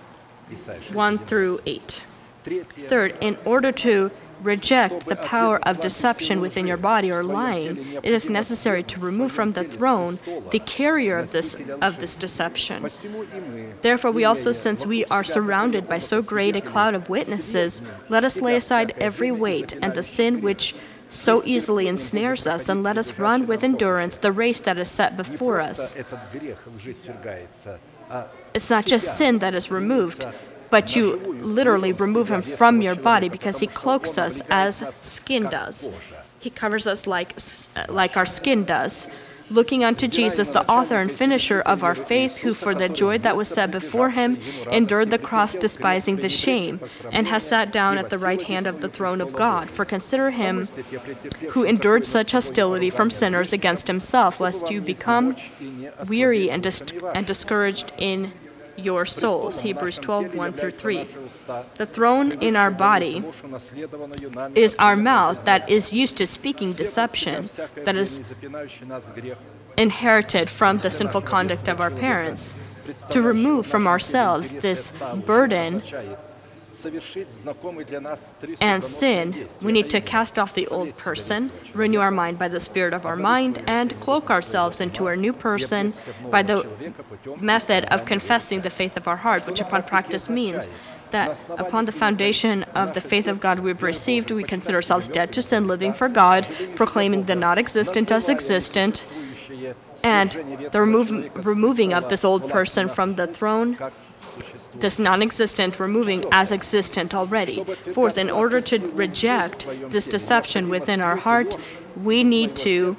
1 through 8. Third, in order to reject the power of deception within your body or lying, it is necessary to remove from the throne the carrier of this, of this deception. Therefore, we also, since we are surrounded by so great a cloud of witnesses, let us lay aside every weight and the sin which so easily ensnares us, and let us run with endurance the race that is set before us. It's not just sin that is removed, but you literally remove him from your body because he cloaks us as skin does. He covers us like, uh, like our skin does. Looking unto Jesus, the author and finisher of our faith, who for the joy that was set before him endured the cross, despising the shame, and has sat down at the right hand of the throne of God. For consider him who endured such hostility from sinners against himself, lest you become weary and, dis- and discouraged in your souls. Hebrews 12 1 through 3. The throne in our body is our mouth that is used to speaking deception, that is inherited from the sinful conduct of our parents. To remove from ourselves this burden and sin, we need to cast off the old person, renew our mind by the spirit of our mind, and cloak ourselves into our new person by the method of confessing the faith of our heart, which upon practice means that upon the foundation of the faith of God we've received, we consider ourselves dead to sin, living for God, proclaiming the not existent as existent, and the remove, removing of this old person from the throne this non existent removing as existent already. Fourth, in order to reject this deception within our heart, we need to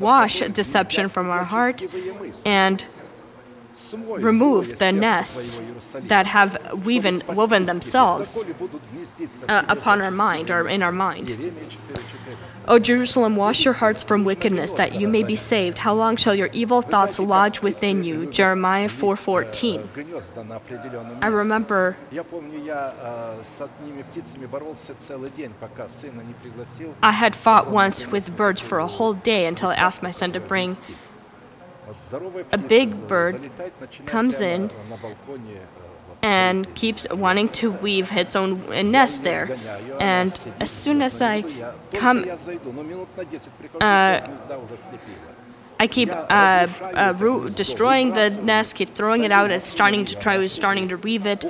wash deception from our heart and remove the nests that have woven, woven themselves uh, upon our mind or in our mind. O Jerusalem, wash your hearts from wickedness that you may be saved. How long shall your evil thoughts lodge within you? Jeremiah 4:14. I remember I had fought once with birds for a whole day until I asked my son to bring a big bird comes in and keeps wanting to weave its own nest there. And as soon as I come, uh, I keep uh, uh, destroying the nest, keep throwing it out. It's starting to try, it's starting to weave it,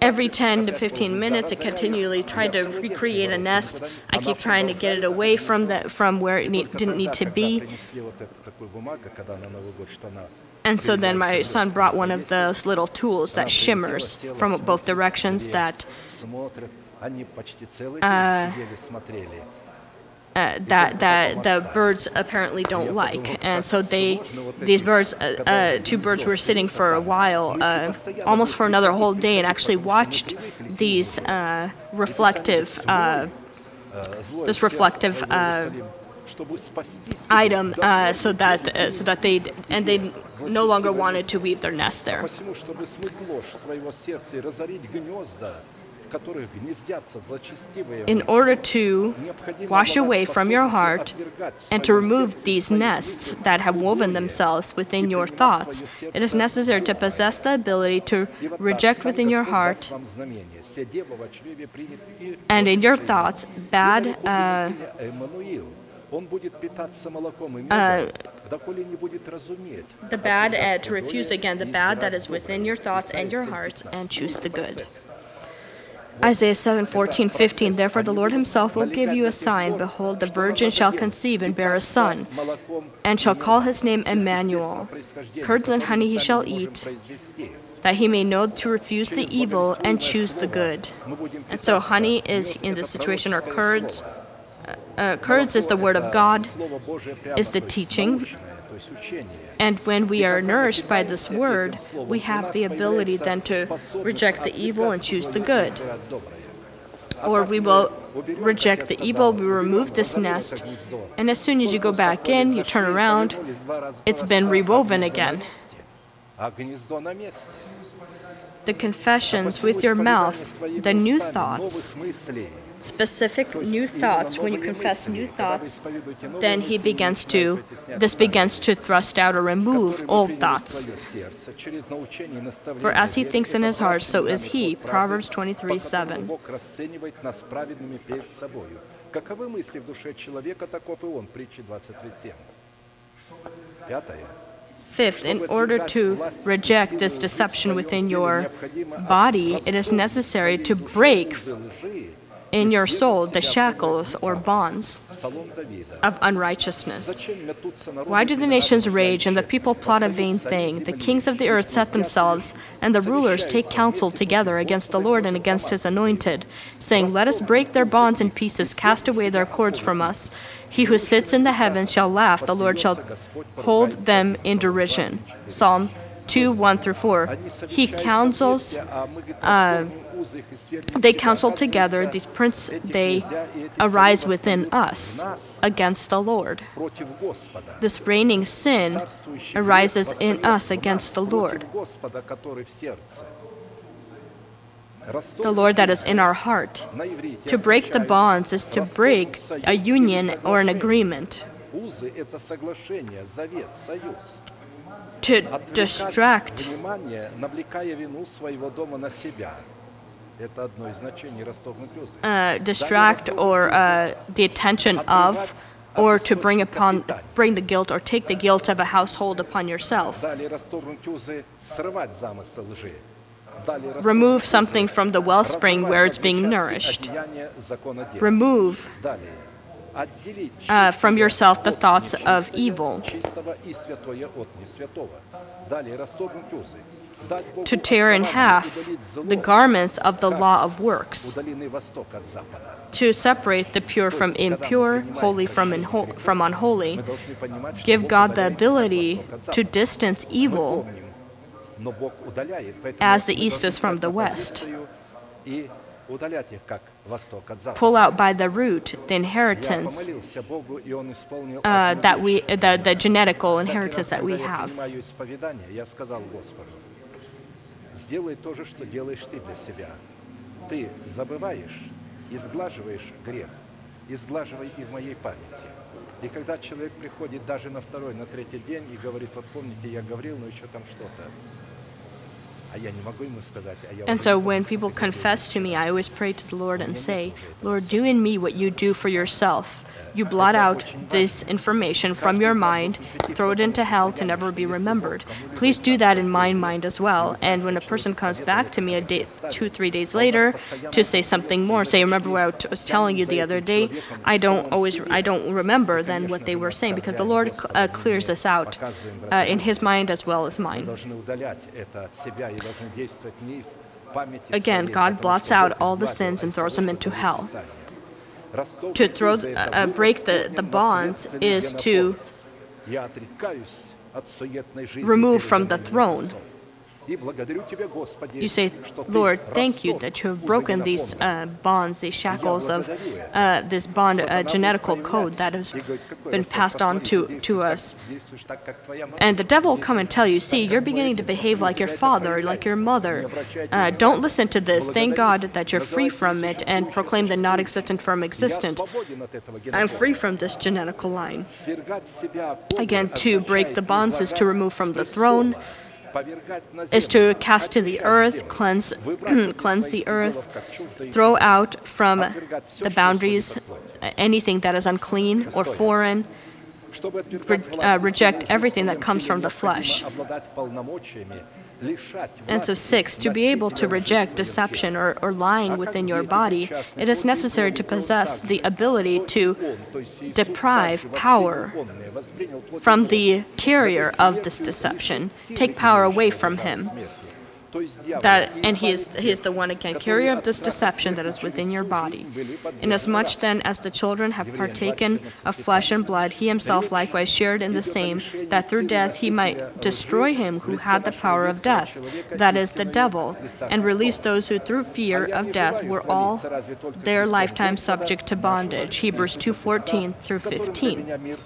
every 10 to 15 minutes. It continually tried to recreate a nest. I keep trying to get it away from that from where it ne didn't need to be. And so then my son brought one of those little tools that shimmers from both directions that. Uh, uh, that that the birds apparently don't like, and so they these birds, uh, uh, two birds, were sitting for a while, uh, almost for another whole day, and actually watched these uh, reflective uh, this reflective item uh, so that uh, so that they and they no longer wanted to weave their nest there in order to wash away from your heart and to remove these nests that have woven themselves within your thoughts, it is necessary to possess the ability to reject within your heart and in your thoughts bad. Uh, uh, the bad, uh, to refuse again the bad that is within your thoughts and your heart, and choose the good. Isaiah 7 14, 15. Therefore, the Lord Himself will give you a sign. Behold, the virgin shall conceive and bear a son, and shall call his name Emmanuel. Curds and honey he shall eat, that he may know to refuse the evil and choose the good. And so, honey is in this situation, or curds. Uh, curds is the word of God, is the teaching. And when we are nourished by this word, we have the ability then to reject the evil and choose the good. Or we will reject the evil, we remove this nest, and as soon as you go back in, you turn around, it's been rewoven again. The confessions with your mouth, the new thoughts, specific new thoughts, when you confess new thoughts, then he begins to, this begins to thrust out or remove old thoughts. For as he thinks in his heart, so is he. Proverbs 23 7. Бог расценивает нас праведными перед собою. Каковы мысли в душе человека, таков и он. Притчи 23.7. Пятое. Fifth, in order to reject this deception within your body, it is necessary to break Лжи. in your soul the shackles or bonds of unrighteousness. Why do the nations rage and the people plot a vain thing? The kings of the earth set themselves, and the rulers take counsel together against the Lord and against his anointed, saying, Let us break their bonds in pieces, cast away their cords from us. He who sits in the heavens shall laugh, the Lord shall hold them in derision. Psalm 2 1 through 4. He counsels. Uh, they counsel together the prince they arise within us against the Lord. This reigning sin arises in us against the Lord. The Lord that is in our heart. To break the bonds is to break a union or an agreement. To distract uh, distract or uh, the attention of or to bring upon bring the guilt or take the guilt of a household upon yourself. Remove something from the wellspring where it's being nourished. Remove uh, from yourself the thoughts of evil to tear in half the garments of the law of works, to separate the pure from impure, holy from, inho- from unholy, give God the ability to distance evil as the East is from the West. Pull out by the root the inheritance uh, that we, the, the genetical inheritance that we have. Сделай то же, что делаешь ты для себя. Ты забываешь, изглаживаешь грех, изглаживай и в моей памяти. И когда человек приходит даже на второй, на третий день и говорит, вот помните, я говорил, но еще там что-то. And so when people confess to me, I always pray to the Lord and say, Lord, do in me what you do for yourself. You blot out this information from your mind, throw it into hell to never be remembered. Please do that in my mind as well. And when a person comes back to me a day, two, three days later, to say something more, say, remember what I was telling you the other day, I don't always, I don't remember then what they were saying because the Lord uh, clears us out uh, in His mind as well as mine. Again, God blots out all the sins and throws them into hell. To throw, uh, uh, break the, the bonds is to remove from the throne you say, Lord, thank you that you have broken these uh, bonds, these shackles of uh, this bond, uh, genetical code that has been passed on to, to us. And the devil will come and tell you, see, you're beginning to behave like your father, like your mother. Uh, don't listen to this. Thank God that you're free from it and proclaim the non existent from existent. I'm free from this genetical line. Again, to break the bonds is to remove from the throne is to cast to the earth, cleanse, cleanse the earth, throw out from the boundaries anything that is unclean or foreign, re, uh, reject everything that comes from the flesh. And so, six, to be able to reject deception or, or lying within your body, it is necessary to possess the ability to deprive power from the carrier of this deception, take power away from him. That, and he is, he is the one again, carrier of this deception that is within your body. Inasmuch then as the children have partaken of flesh and blood, he himself likewise shared in the same, that through death he might destroy him who had the power of death, that is, the devil, and release those who through fear of death were all their lifetime subject to bondage. Hebrews 2:14 through 15.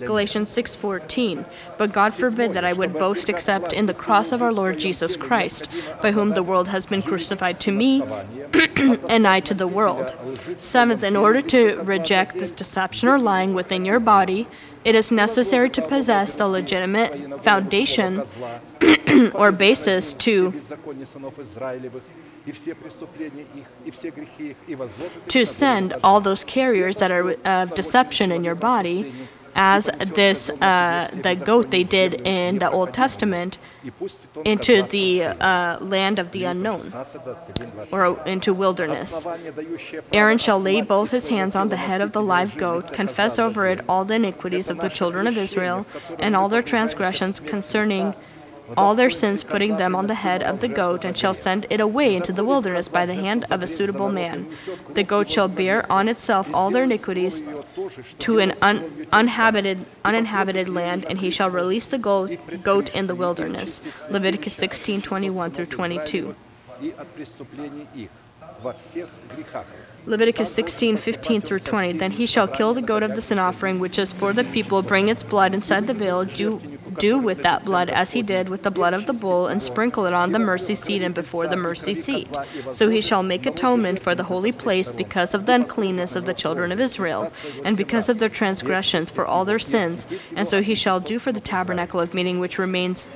Galatians 6:14 But God forbid that I would boast except in the cross of our Lord Jesus Christ by whom the world has been crucified to me and I to the world. Seventh in order to reject this deception or lying within your body it is necessary to possess the legitimate foundation or basis to to send all those carriers that are uh, of deception in your body as this uh, the goat they did in the Old Testament into the uh, land of the unknown or into wilderness. Aaron shall lay both his hands on the head of the live goat, confess over it all the iniquities of the children of Israel and all their transgressions concerning all their sins, putting them on the head of the goat, and shall send it away into the wilderness by the hand of a suitable man. The goat shall bear on itself all their iniquities to an un- uninhabited, uninhabited land, and he shall release the goat, goat in the wilderness. Leviticus 16 21 through 22. Leviticus 16, 15 through 20. Then he shall kill the goat of the sin offering, which is for the people, bring its blood inside the veil, do, do with that blood as he did with the blood of the bull, and sprinkle it on the mercy seat and before the mercy seat. So he shall make atonement for the holy place because of the uncleanness of the children of Israel, and because of their transgressions for all their sins. And so he shall do for the tabernacle of meeting which remains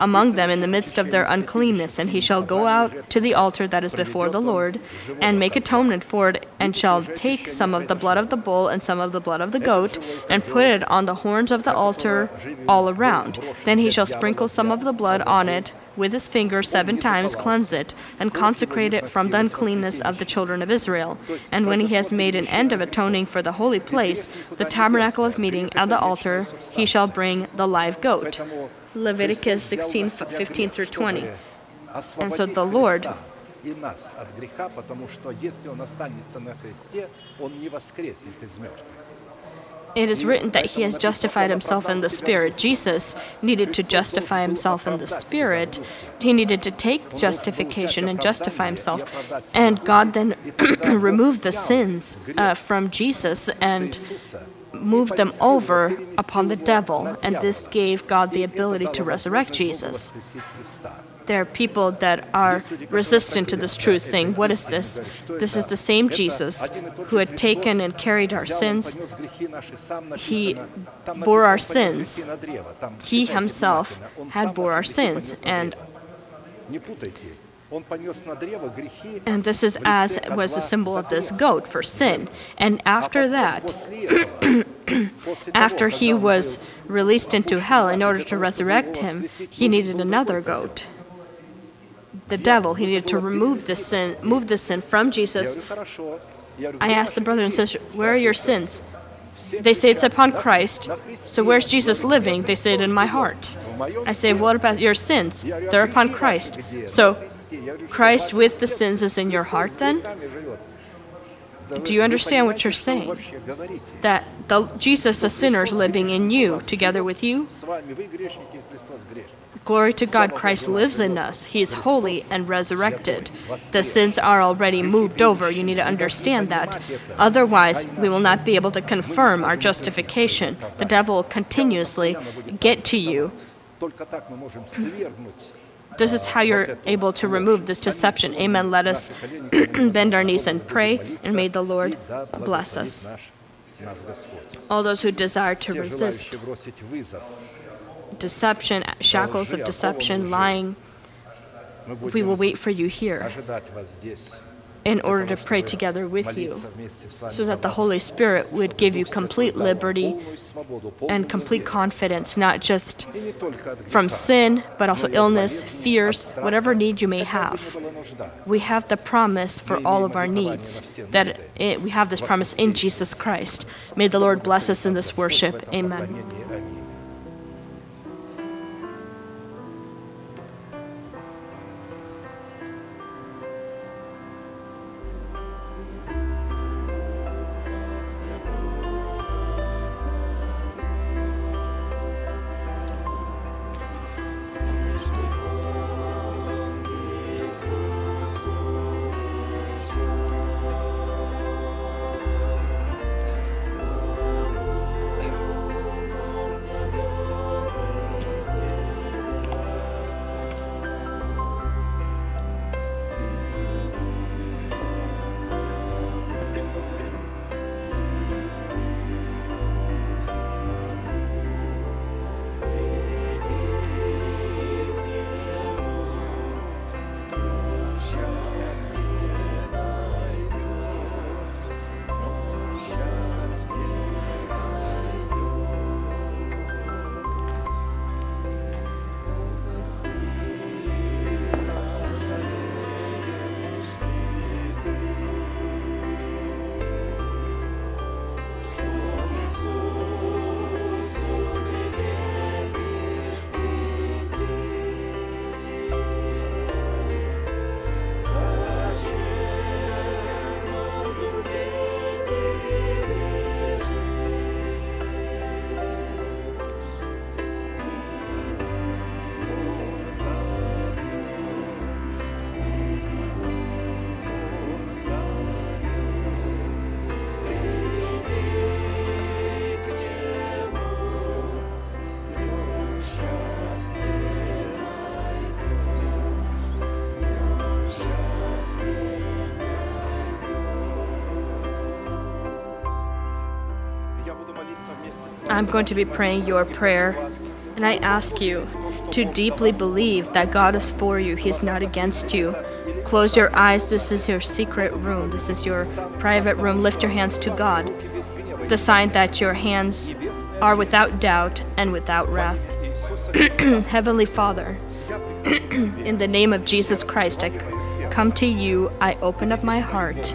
among them in the midst of their uncleanness, and he shall go out to the altar that is before the Lord, and make atonement for it, and shall take some of the blood of the bull and some of the blood of the goat, and put it on the horns of the altar all around. Then he shall sprinkle some of the blood on it with his finger seven times cleanse it, and consecrate it from the uncleanness of the children of Israel. And when he has made an end of atoning for the holy place, the tabernacle of meeting, and the altar, he shall bring the live goat. Leviticus 16, 15 through 20. And so the Lord и нас от греха, потому что если он останется на кресте, он не воскреснет из мертвых. It is written that he has justified himself in the Spirit. Jesus needed to justify himself in the Spirit. He needed to take justification and justify himself. And God then removed the sins uh, from Jesus and moved them over upon the devil. And this gave God the ability to resurrect Jesus there are people that are resistant to this truth, saying, What is this? This is the same Jesus who had taken and carried our sins. He bore our sins. He himself had bore our sins. And and this is as was the symbol of this goat for sin. And after that, after he was released into hell in order to resurrect him, he needed another goat the devil. He needed to remove the sin, move the sin from Jesus. I asked the brother and sister, "Where are your sins?" They say it's upon Christ. So where's Jesus living? They say it in my heart. I say, what about your sins? They're upon Christ. So Christ with the sins is in your heart then? Do you understand what you're saying? That the, Jesus, a sinner, is living in you, together with you? Glory to God, Christ lives in us. He is holy and resurrected. The sins are already moved over. You need to understand that. Otherwise, we will not be able to confirm our justification. The devil will continuously get to you. This is how you're able to remove this deception. Amen. Let us bend our knees and pray, and may the Lord bless us. All those who desire to resist deception, shackles of deception, lying, we will wait for you here in order to pray together with you so that the Holy Spirit would give you complete liberty and complete confidence, not just from sin, but also illness, fears, whatever need you may have. We have the promise for all of our needs, that it, we have this promise in Jesus Christ. May the Lord bless us in this worship. Amen. I'm going to be praying your prayer, and I ask you to deeply believe that God is for you, He's not against you. Close your eyes. This is your secret room. This is your private room. Lift your hands to God. The sign that your hands are without doubt and without wrath. Heavenly Father, in the name of Jesus Christ, I come to you. I open up my heart.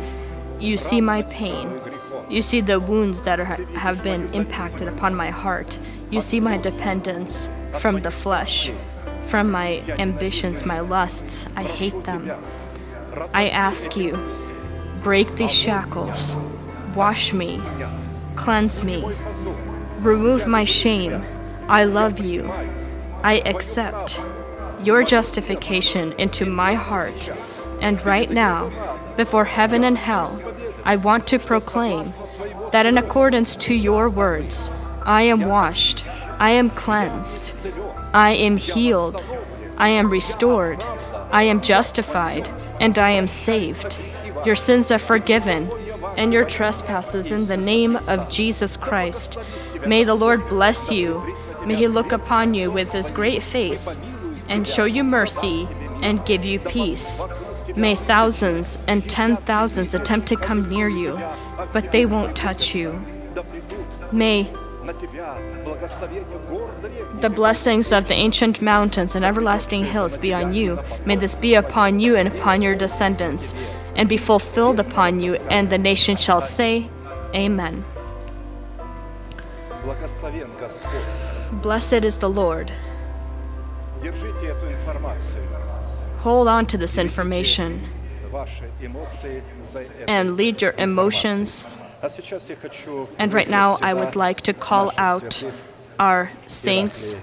You see my pain. You see the wounds that are, have been impacted upon my heart. You see my dependence from the flesh, from my ambitions, my lusts. I hate them. I ask you, break these shackles, wash me, cleanse me, remove my shame. I love you. I accept your justification into my heart. And right now, before heaven and hell, I want to proclaim that in accordance to your words, I am washed, I am cleansed, I am healed, I am restored, I am justified, and I am saved. Your sins are forgiven, and your trespasses in the name of Jesus Christ. May the Lord bless you. May he look upon you with his great face and show you mercy and give you peace. May thousands and ten thousands attempt to come near you, but they won't touch you. May the blessings of the ancient mountains and everlasting hills be on you. May this be upon you and upon your descendants, and be fulfilled upon you, and the nation shall say, Amen. Blessed is the Lord. Hold on to this information and lead your emotions. And right now, I would like to call out our saints,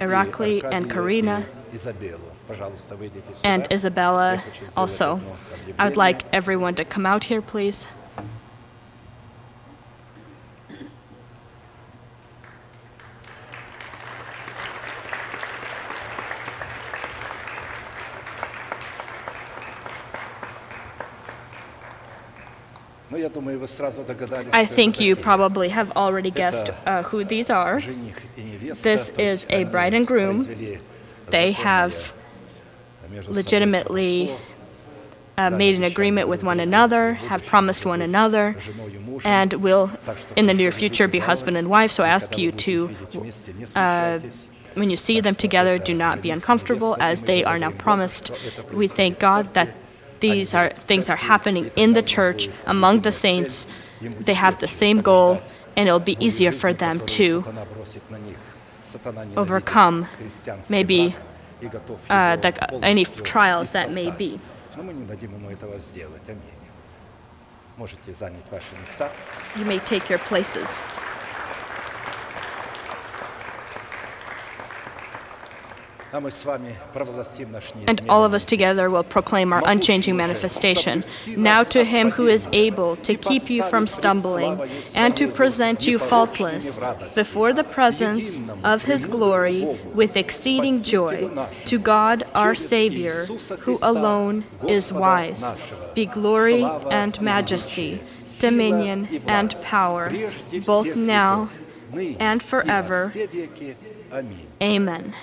Irakli and Karina, and Isabella also. I would like everyone to come out here, please. I think you probably have already guessed uh, who these are. This is a bride and groom. They have legitimately uh, made an agreement with one another, have promised one another, and will in the near future be husband and wife. So I ask you to, uh, when you see them together, do not be uncomfortable as they are now promised. We thank God that these are things are happening in the church among the saints. They have the same goal, and it'll be easier for them to overcome maybe uh, the, any trials that may be. You may take your places. And all of us together will proclaim our unchanging manifestation. Now to him who is able to keep you from stumbling and to present you faultless before the presence of his glory with exceeding joy, to God our Savior, who alone is wise, be glory and majesty, dominion and power, both now and forever. Amen.